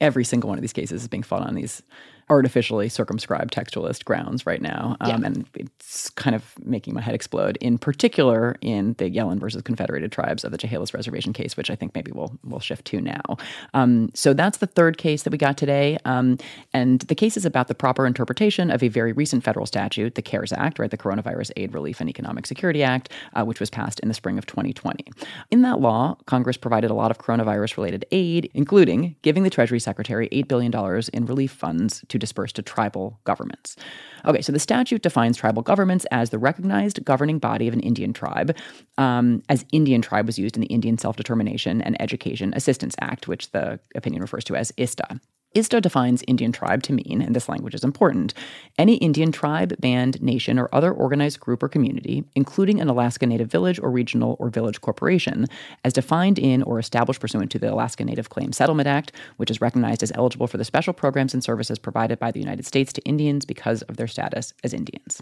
every single one of these cases is being fought on these artificially circumscribed textualist grounds right now. Um, Yeah. And it's kind of making my head explode, in particular in the Yellen versus Confederated Tribes of the Chehalis Reservation case, which I think maybe we'll, we'll shift to now. Um, so that's the third case that we got today. Um, and the case is about the proper interpretation of a very recent federal statute, the CARES Act, right, the Coronavirus Aid, Relief, and Economic Security Act, uh, which was passed in the spring of 2020. In that law, Congress provided a lot of coronavirus related aid, including giving the Treasury Secretary $8 billion in relief funds to disperse to tribal governments. Okay, so the statute defines tribal governments as the recognized governing body of an Indian tribe, um, as Indian tribe was used in the Indian Self Determination and Education Assistance Act, which the opinion refers to as ISDA. ISDA defines Indian tribe to mean, and this language is important, any Indian tribe, band, nation, or other organized group or community, including an Alaska Native village or regional or village corporation, as defined in or established pursuant to the Alaska Native Claims Settlement Act, which is recognized as eligible for the special programs and services provided by the United States to Indians because of their status as Indians.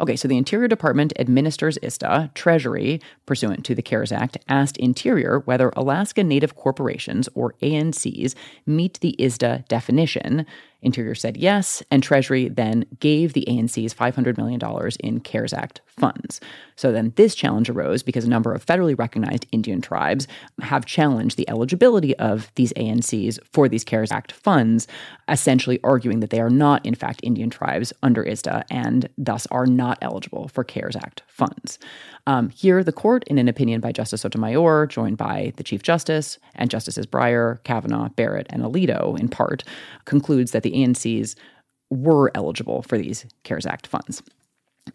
Okay, so the Interior Department administers ISDA. Treasury, pursuant to the CARES Act, asked Interior whether Alaska Native corporations, or ANCs, meet the ISDA definition. Interior said yes, and Treasury then gave the ANCs $500 million in CARES Act funds. So then this challenge arose because a number of federally recognized Indian tribes have challenged the eligibility of these ANCs for these CARES Act funds, essentially arguing that they are not, in fact, Indian tribes under ISDA and thus are not eligible for CARES Act funds. Um, here, the court, in an opinion by Justice Sotomayor, joined by the Chief Justice and Justices Breyer, Kavanaugh, Barrett, and Alito, in part, concludes that the ANCs were eligible for these CARES Act funds.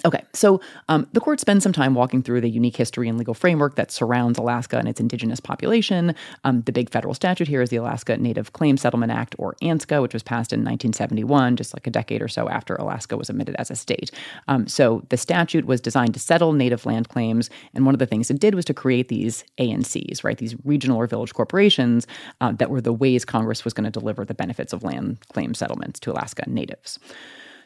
Okay, so um, the court spends some time walking through the unique history and legal framework that surrounds Alaska and its indigenous population. Um, the big federal statute here is the Alaska Native Claims Settlement Act, or ANCSA, which was passed in 1971, just like a decade or so after Alaska was admitted as a state. Um, so the statute was designed to settle native land claims, and one of the things it did was to create these ANCs, right? These regional or village corporations uh, that were the ways Congress was going to deliver the benefits of land claim settlements to Alaska natives.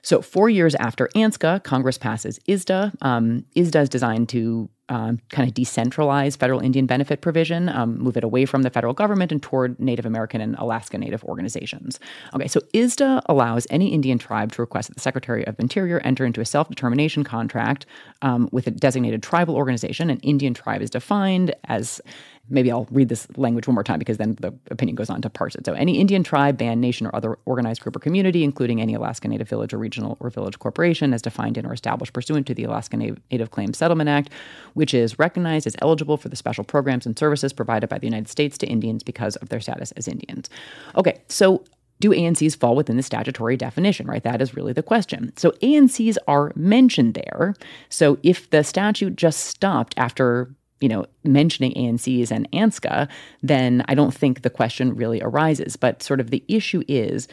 So, four years after ANCSA, Congress passes ISDA. Um, ISDA is designed to um, kind of decentralize federal Indian benefit provision, um, move it away from the federal government and toward Native American and Alaska Native organizations. Okay, so ISDA allows any Indian tribe to request that the Secretary of Interior enter into a self determination contract um, with a designated tribal organization. An Indian tribe is defined as maybe I'll read this language one more time because then the opinion goes on to parse it. So, any Indian tribe, band, nation, or other organized group or community, including any Alaska Native village or regional or village corporation, as defined in or established pursuant to the Alaska Native, Claims Settlement Act, which is recognized as eligible for the special programs and services provided by the United States to Indians because of their status as Indians. Okay, so do ANCs fall within the statutory definition, right? That is really the question. So ANCs are mentioned there. So if the statute just stopped after you know, mentioning ANCs and ANCSA, then I don't think the question really arises. But sort of the issue is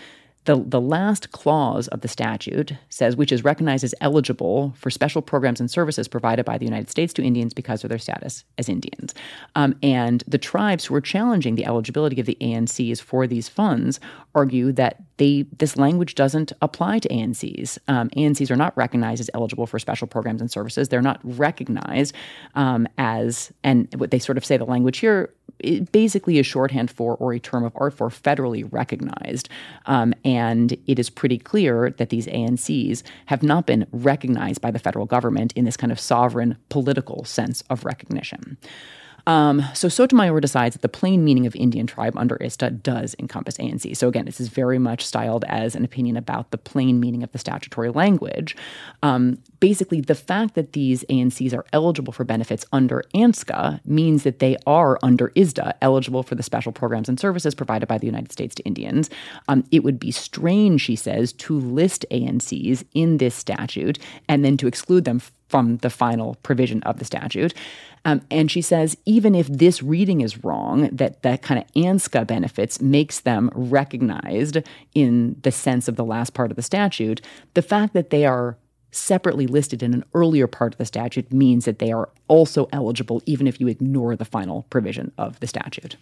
The, the last clause of the statute says, which is recognized as eligible for special programs and services provided by the United States to Indians because of their status as Indians. Um, and the tribes who are challenging the eligibility of the ANCs for these funds argue that they this language doesn't apply to ANCs. Um, ANCs are not recognized as eligible for special programs and services. They're not recognized um, as, and what they sort of say the language here it basically is shorthand for or a term of art for federally recognized. Um, and it is pretty clear that these ANCs have not been recognized by the federal government in this kind of sovereign political sense of recognition. Um, so Sotomayor decides that the plain meaning of Indian tribe under ISDA does encompass ANC. So again, this is very much styled as an opinion about the plain meaning of the statutory language. Um, basically, the fact that these ANCs are eligible for benefits under ANCSA means that they are under ISDA eligible for the special programs and services provided by the United States to Indians. Um, it would be strange, she says, to list ANCs in this statute and then to exclude them from the final provision of the statute. Um, and she says, even if this reading is wrong, that that kind of ANCSA benefits makes them recognized in the sense of the last part of the statute, the fact that they are separately listed in an earlier part of the statute means that they are also eligible, even if you ignore the final provision of the statute.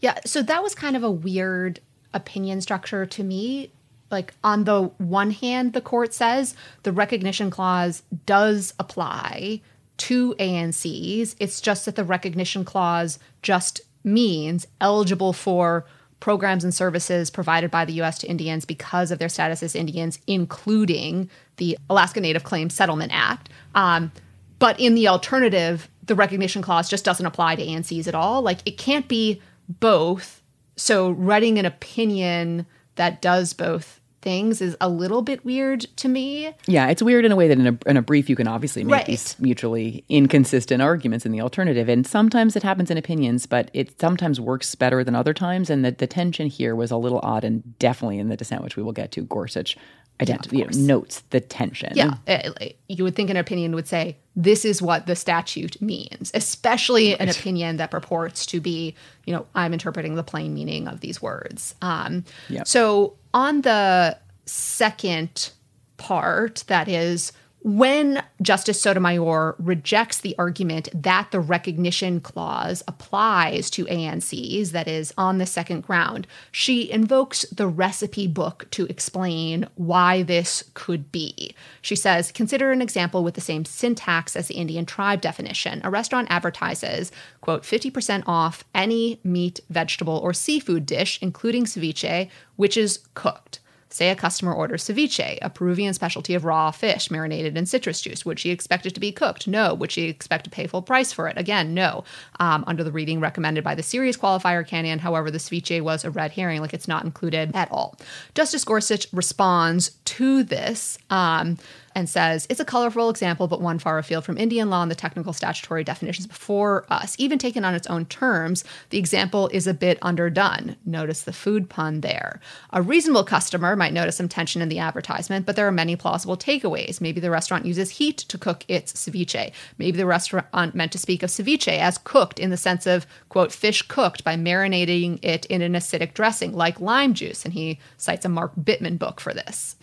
Yeah, so that was kind of a weird opinion structure to me. Like, on the one hand, the court says the recognition clause does apply to ANCs. It's just that the recognition clause just means eligible for programs and services provided by the U.S. to Indians because of their status as Indians, including the Alaska Native Claims Settlement Act. Um, but in the alternative, the recognition clause just doesn't apply to ANCs at all. Like it can't be both. So writing an opinion that does both things is a little bit weird to me. Yeah, it's weird in a way that in a, in a brief you can obviously make Right. these mutually inconsistent arguments in the alternative. And sometimes it happens in opinions, but it sometimes works better than other times. And the, the tension here was a little odd and definitely in the dissent, which we will get to, Gorsuch ident- you know, notes the tension. Yeah, uh, you would think an opinion would say this is what the statute means, especially an opinion that purports to be, you know, I'm interpreting the plain meaning of these words. Um, Yep. So on the second part, that is when Justice Sotomayor rejects the argument that the recognition clause applies to ANCs, that is, on the second ground, she invokes the recipe book to explain why this could be. She says, consider an example with the same syntax as the Indian tribe definition. A restaurant advertises, quote, 50% off any meat, vegetable, or seafood dish, including ceviche, which is cooked. Say a customer orders ceviche, a Peruvian specialty of raw fish marinated in citrus juice. Would she expect it to be cooked? No. Would she expect to pay full price for it? Again, no. Um, under the reading recommended by the series qualifier canon, however, the ceviche was a red herring, like it's not included at all. Justice Gorsuch responds to this um, and says it's a colorful example, but one far afield from Indian law and the technical statutory definitions before us. Even taken on its own terms, the example is a bit underdone. Notice the food pun there. A reasonable customer might notice some tension in the advertisement, but there are many plausible takeaways. Maybe the restaurant uses heat to cook its ceviche. Maybe the restaurant meant to speak of ceviche as cooked in the sense of, quote, fish cooked by marinating it in an acidic dressing like lime juice. And he cites a Mark Bittman book for this.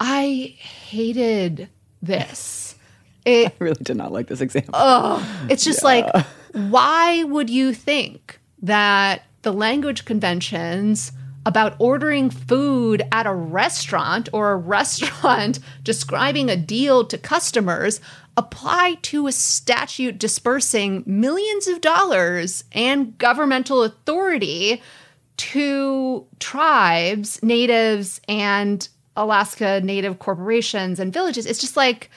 I hated this. It I really did not like this example. oh, it's just like, why would you think that the language conventions about ordering food at a restaurant or a restaurant describing a deal to customers apply to a statute dispersing millions of dollars and governmental authority to tribes, natives, and Alaska Native corporations and villages? It's just like,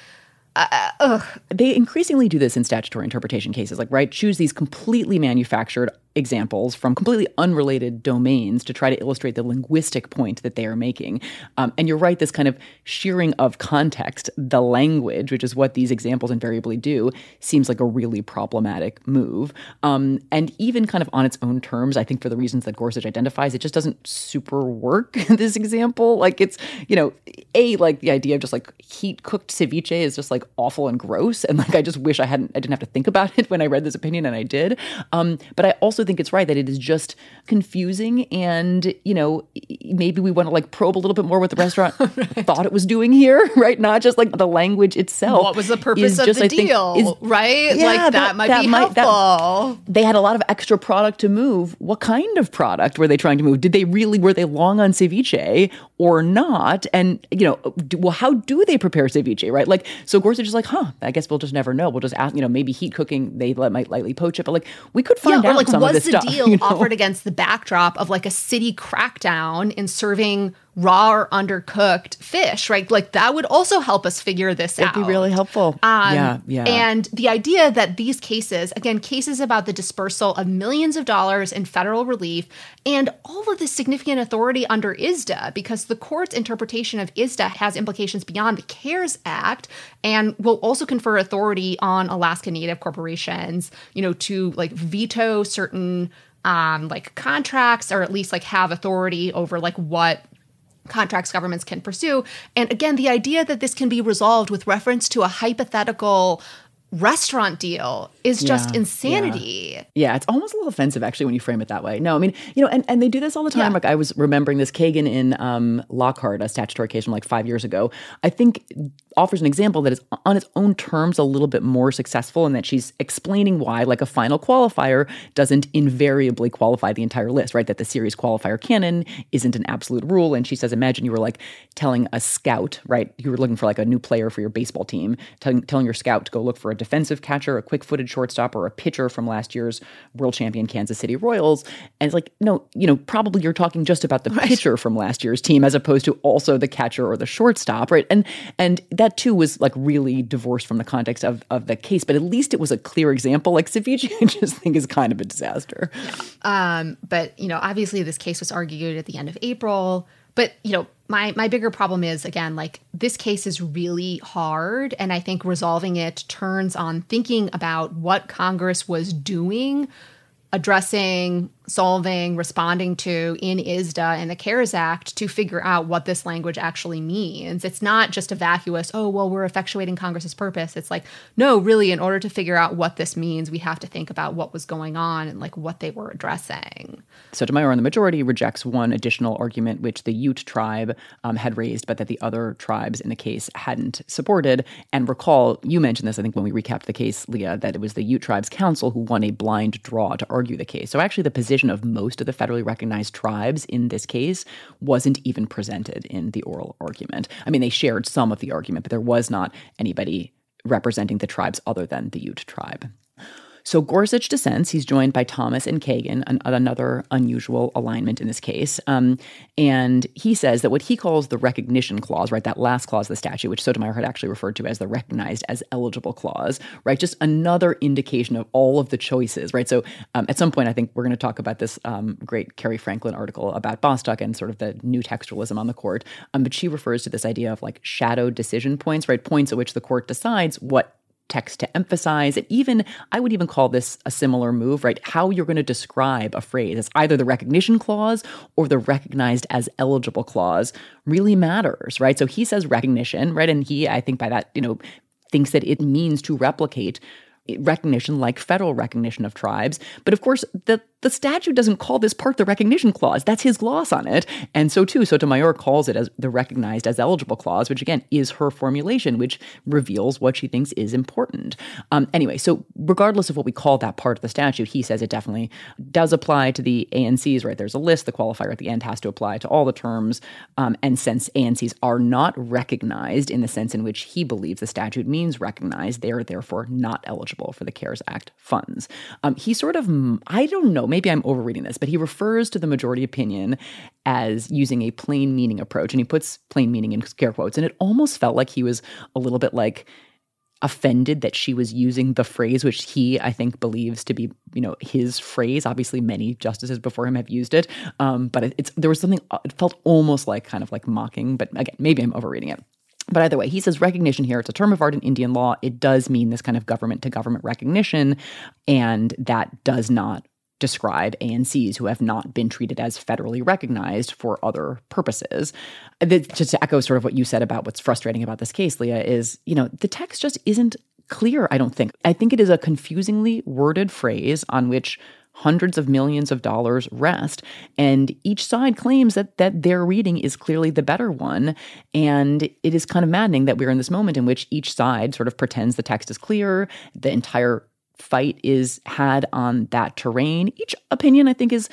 uh, ugh. they increasingly do this in statutory interpretation cases like right choose these completely manufactured examples from completely unrelated domains to try to illustrate the linguistic point that they are making. Um, and you're right this kind of shearing of context the language which is what these examples invariably do seems like a really problematic move. Um, and even kind of on its own terms i think for the reasons that gorsuch identifies it just doesn't super work this example. Like it's you know a like the idea of just like heat cooked ceviche is just like awful and gross and like i just wish i hadn't i didn't have to think about it when i read this opinion and i did. Um, but i also think it's right that it is just confusing and, you know, maybe we want to like probe a little bit more what the restaurant right. thought it was doing here, right? Not just like the language itself. What was the purpose of just, the I deal, think, is, right? Yeah, like that, that might that be might, helpful. That, they had a lot of extra product to move. What kind of product were they trying to move? Did they really, were they long on ceviche or not? And, you know, do, well, how do they prepare ceviche, right? Like, so Gorsuch is like, huh, I guess we'll just never know. We'll just ask, you know, maybe heat cooking, they might lightly poach it, but like, we could find yeah, out like, some was the stuff. deal you know? offered against the backdrop of like a city crackdown in serving raw or undercooked fish, right? Like that would also help us figure this It'd out. It'd be really helpful. Um, yeah, yeah. And the idea that these cases, again, cases about the dispersal of millions of dollars in federal relief and all of the significant authority under ISDA, because the court's interpretation of ISDA has implications beyond the CARES Act and will also confer authority on Alaska Native corporations, you know, to like veto certain um, like contracts or at least like have authority over like what contracts governments can pursue. And again, the idea that this can be resolved with reference to a hypothetical restaurant deal is just yeah, insanity. Yeah. yeah. it's almost a little offensive actually when you frame it that way. No, I mean, you know, and, and they do this all the time. Yeah. Like I was remembering this Kagan in um, Lockhart, a statutory case from like five years ago. I think offers an example that is on its own terms a little bit more successful in that she's explaining why like a final qualifier doesn't invariably qualify the entire list, right? That the series qualifier canon isn't an absolute rule. And she says, imagine you were like telling a scout, right? You were looking for like a new player for your baseball team, telling, telling your scout to go look for a defensive catcher, a quick footed shortstop, or a pitcher from last year's world champion Kansas City Royals. And it's like, no, you know, probably you're talking just about the right. pitcher from last year's team as opposed to also the catcher or the shortstop, right? And and that too was like really divorced from the context of, of the case, but at least it was a clear example. Like ceviche, I just think is kind of a disaster. Um, but you know, obviously this case was argued at the end of April. But you know, my my bigger problem is again like this case is really hard and i think resolving it turns on thinking about what congress was doing addressing solving, responding to in ISDA and the CARES Act to figure out what this language actually means. It's not just a vacuous, oh, well, we're effectuating Congress's purpose. It's like, no, really, in order to figure out what this means, we have to think about what was going on and like what they were addressing. So, Sotomayor on the majority rejects one additional argument which the Ute tribe um, had raised, but that the other tribes in the case hadn't supported. And recall, you mentioned this, I think, when we recapped the case, Leah, that it was the Ute tribes council who won a blind draw to argue the case. So actually, the position of most of the federally recognized tribes in this case wasn't even presented in the oral argument. I mean, they shared some of the argument, but there was not anybody representing the tribes other than the Ute tribe. So Gorsuch dissents. He's joined by Thomas and Kagan, an, another unusual alignment in this case. Um, and he says that what he calls the recognition clause, right, that last clause of the statute, which Sotomayor had actually referred to as the recognized as eligible clause, right, just another indication of all of the choices, right? So um, at some point, I think we're going to talk about this um, great Cary Franklin article about Bostock and sort of the new textualism on the court. Um, but she refers to this idea of like shadow decision points, right, points at which the court decides what text to emphasize. And even, I would even call this a similar move, right? How you're going to describe a phrase as either the recognition clause or the recognized as eligible clause really matters, right? So he says recognition, right? And he, I think by that, you know, thinks that it means to replicate recognition like federal recognition of tribes. But of course, the the statute doesn't call this part the recognition clause. That's his gloss on it. And so too, Sotomayor calls it as the recognized as eligible clause, which again is her formulation, which reveals what she thinks is important. Um, anyway, so regardless of what we call that part of the statute, he says it definitely does apply to the ANCs, right? There's a list. The qualifier at the end has to apply to all the terms. Um, and since ANCs are not recognized in the sense in which he believes the statute means recognized, they are therefore not eligible for the CARES Act funds. Um, he sort of, I don't know, maybe I'm overreading this, but he refers to the majority opinion as using a plain meaning approach. And he puts plain meaning in scare quotes. And it almost felt like he was a little bit like, offended that she was using the phrase which he i think believes to be you know his phrase obviously many justices before him have used it um, but it, it's there was something it felt almost like kind of like mocking but again maybe i'm overreading it but either way, he says recognition here, it's a term of art in Indian law. It does mean this kind of government to government recognition, and that does not describe ANCs who have not been treated as federally recognized for other purposes. Just to echo sort of what you said about what's frustrating about this case, Leah, is, you know, the text just isn't clear, I don't think. I think it is a confusingly worded phrase on which hundreds of millions of dollars rest. And each side claims that that their reading is clearly the better one. And it is kind of maddening that we're in this moment in which each side sort of pretends the text is clear, the entire fight is had on that terrain. Each opinion, I think, is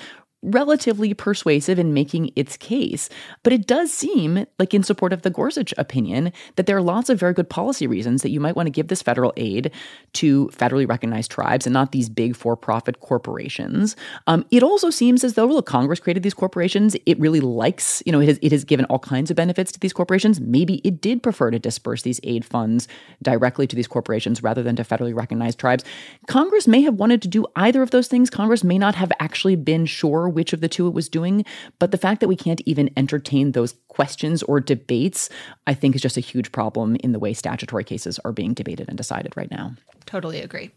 relatively persuasive in making its case. But it does seem, like in support of the Gorsuch opinion, that there are lots of very good policy reasons that you might want to give this federal aid to federally recognized tribes and not these big for profit corporations. Um, it also seems as though, look, Congress created these corporations. It really likes, you know, it has, it has given all kinds of benefits to these corporations. Maybe it did prefer to disperse these aid funds directly to these corporations rather than to federally recognized tribes. Congress may have wanted to do either of those things. Congress may not have actually been sure which of the two it was doing. But the fact that we can't even entertain those questions or debates, I think, is just a huge problem in the way statutory cases are being debated and decided right now. Totally agree.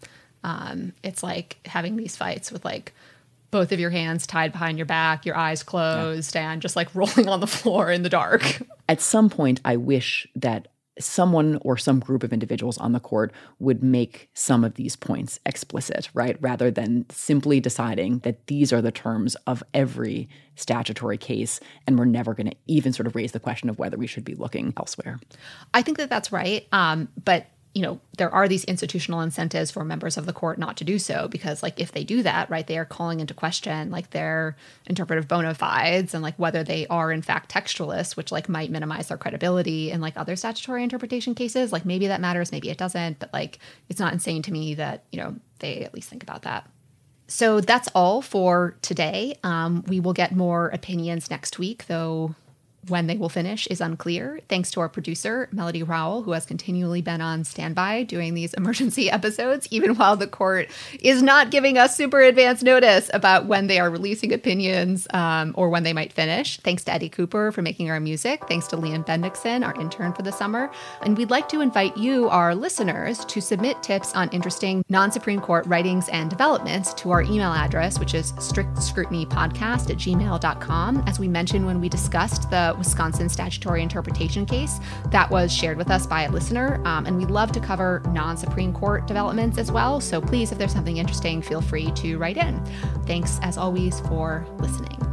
Um, it's like having these fights with like both of your hands tied behind your back, your eyes closed, yeah. and just like rolling on the floor in the dark. At some point, I wish that someone or some group of individuals on the court would make some of these points explicit, right? Rather than simply deciding that these are the terms of every statutory case and we're never going to even sort of raise the question of whether we should be looking elsewhere. I think that that's right. Um, but you know there are these institutional incentives for members of the court not to do so because like if they do that right they are calling into question like their interpretive bona fides and like whether they are in fact textualists which like might minimize their credibility in like other statutory interpretation cases. Like maybe that matters maybe it doesn't but like it's not insane to me that you know they at least think about that. So that's all for today. Um, we will get more opinions next week though when they will finish is unclear, thanks to our producer, Melody Rowell, who has continually been on standby doing these emergency episodes, even while the court is not giving us super advance notice about when they are releasing opinions um, or when they might finish. Thanks to Eddie Cooper for making our music. Thanks to Liam Bendixson, our intern for the summer. And we'd like to invite you, our listeners, to submit tips on interesting non Supreme Court writings and developments to our email address, which is strictscrutinypodcast at gmail.com. As we mentioned when we discussed the Wisconsin statutory interpretation case that was shared with us by a listener. Um, and we love to cover non Supreme Court developments as well. So please, if there's something interesting, feel free to write in. Thanks, as always, for listening.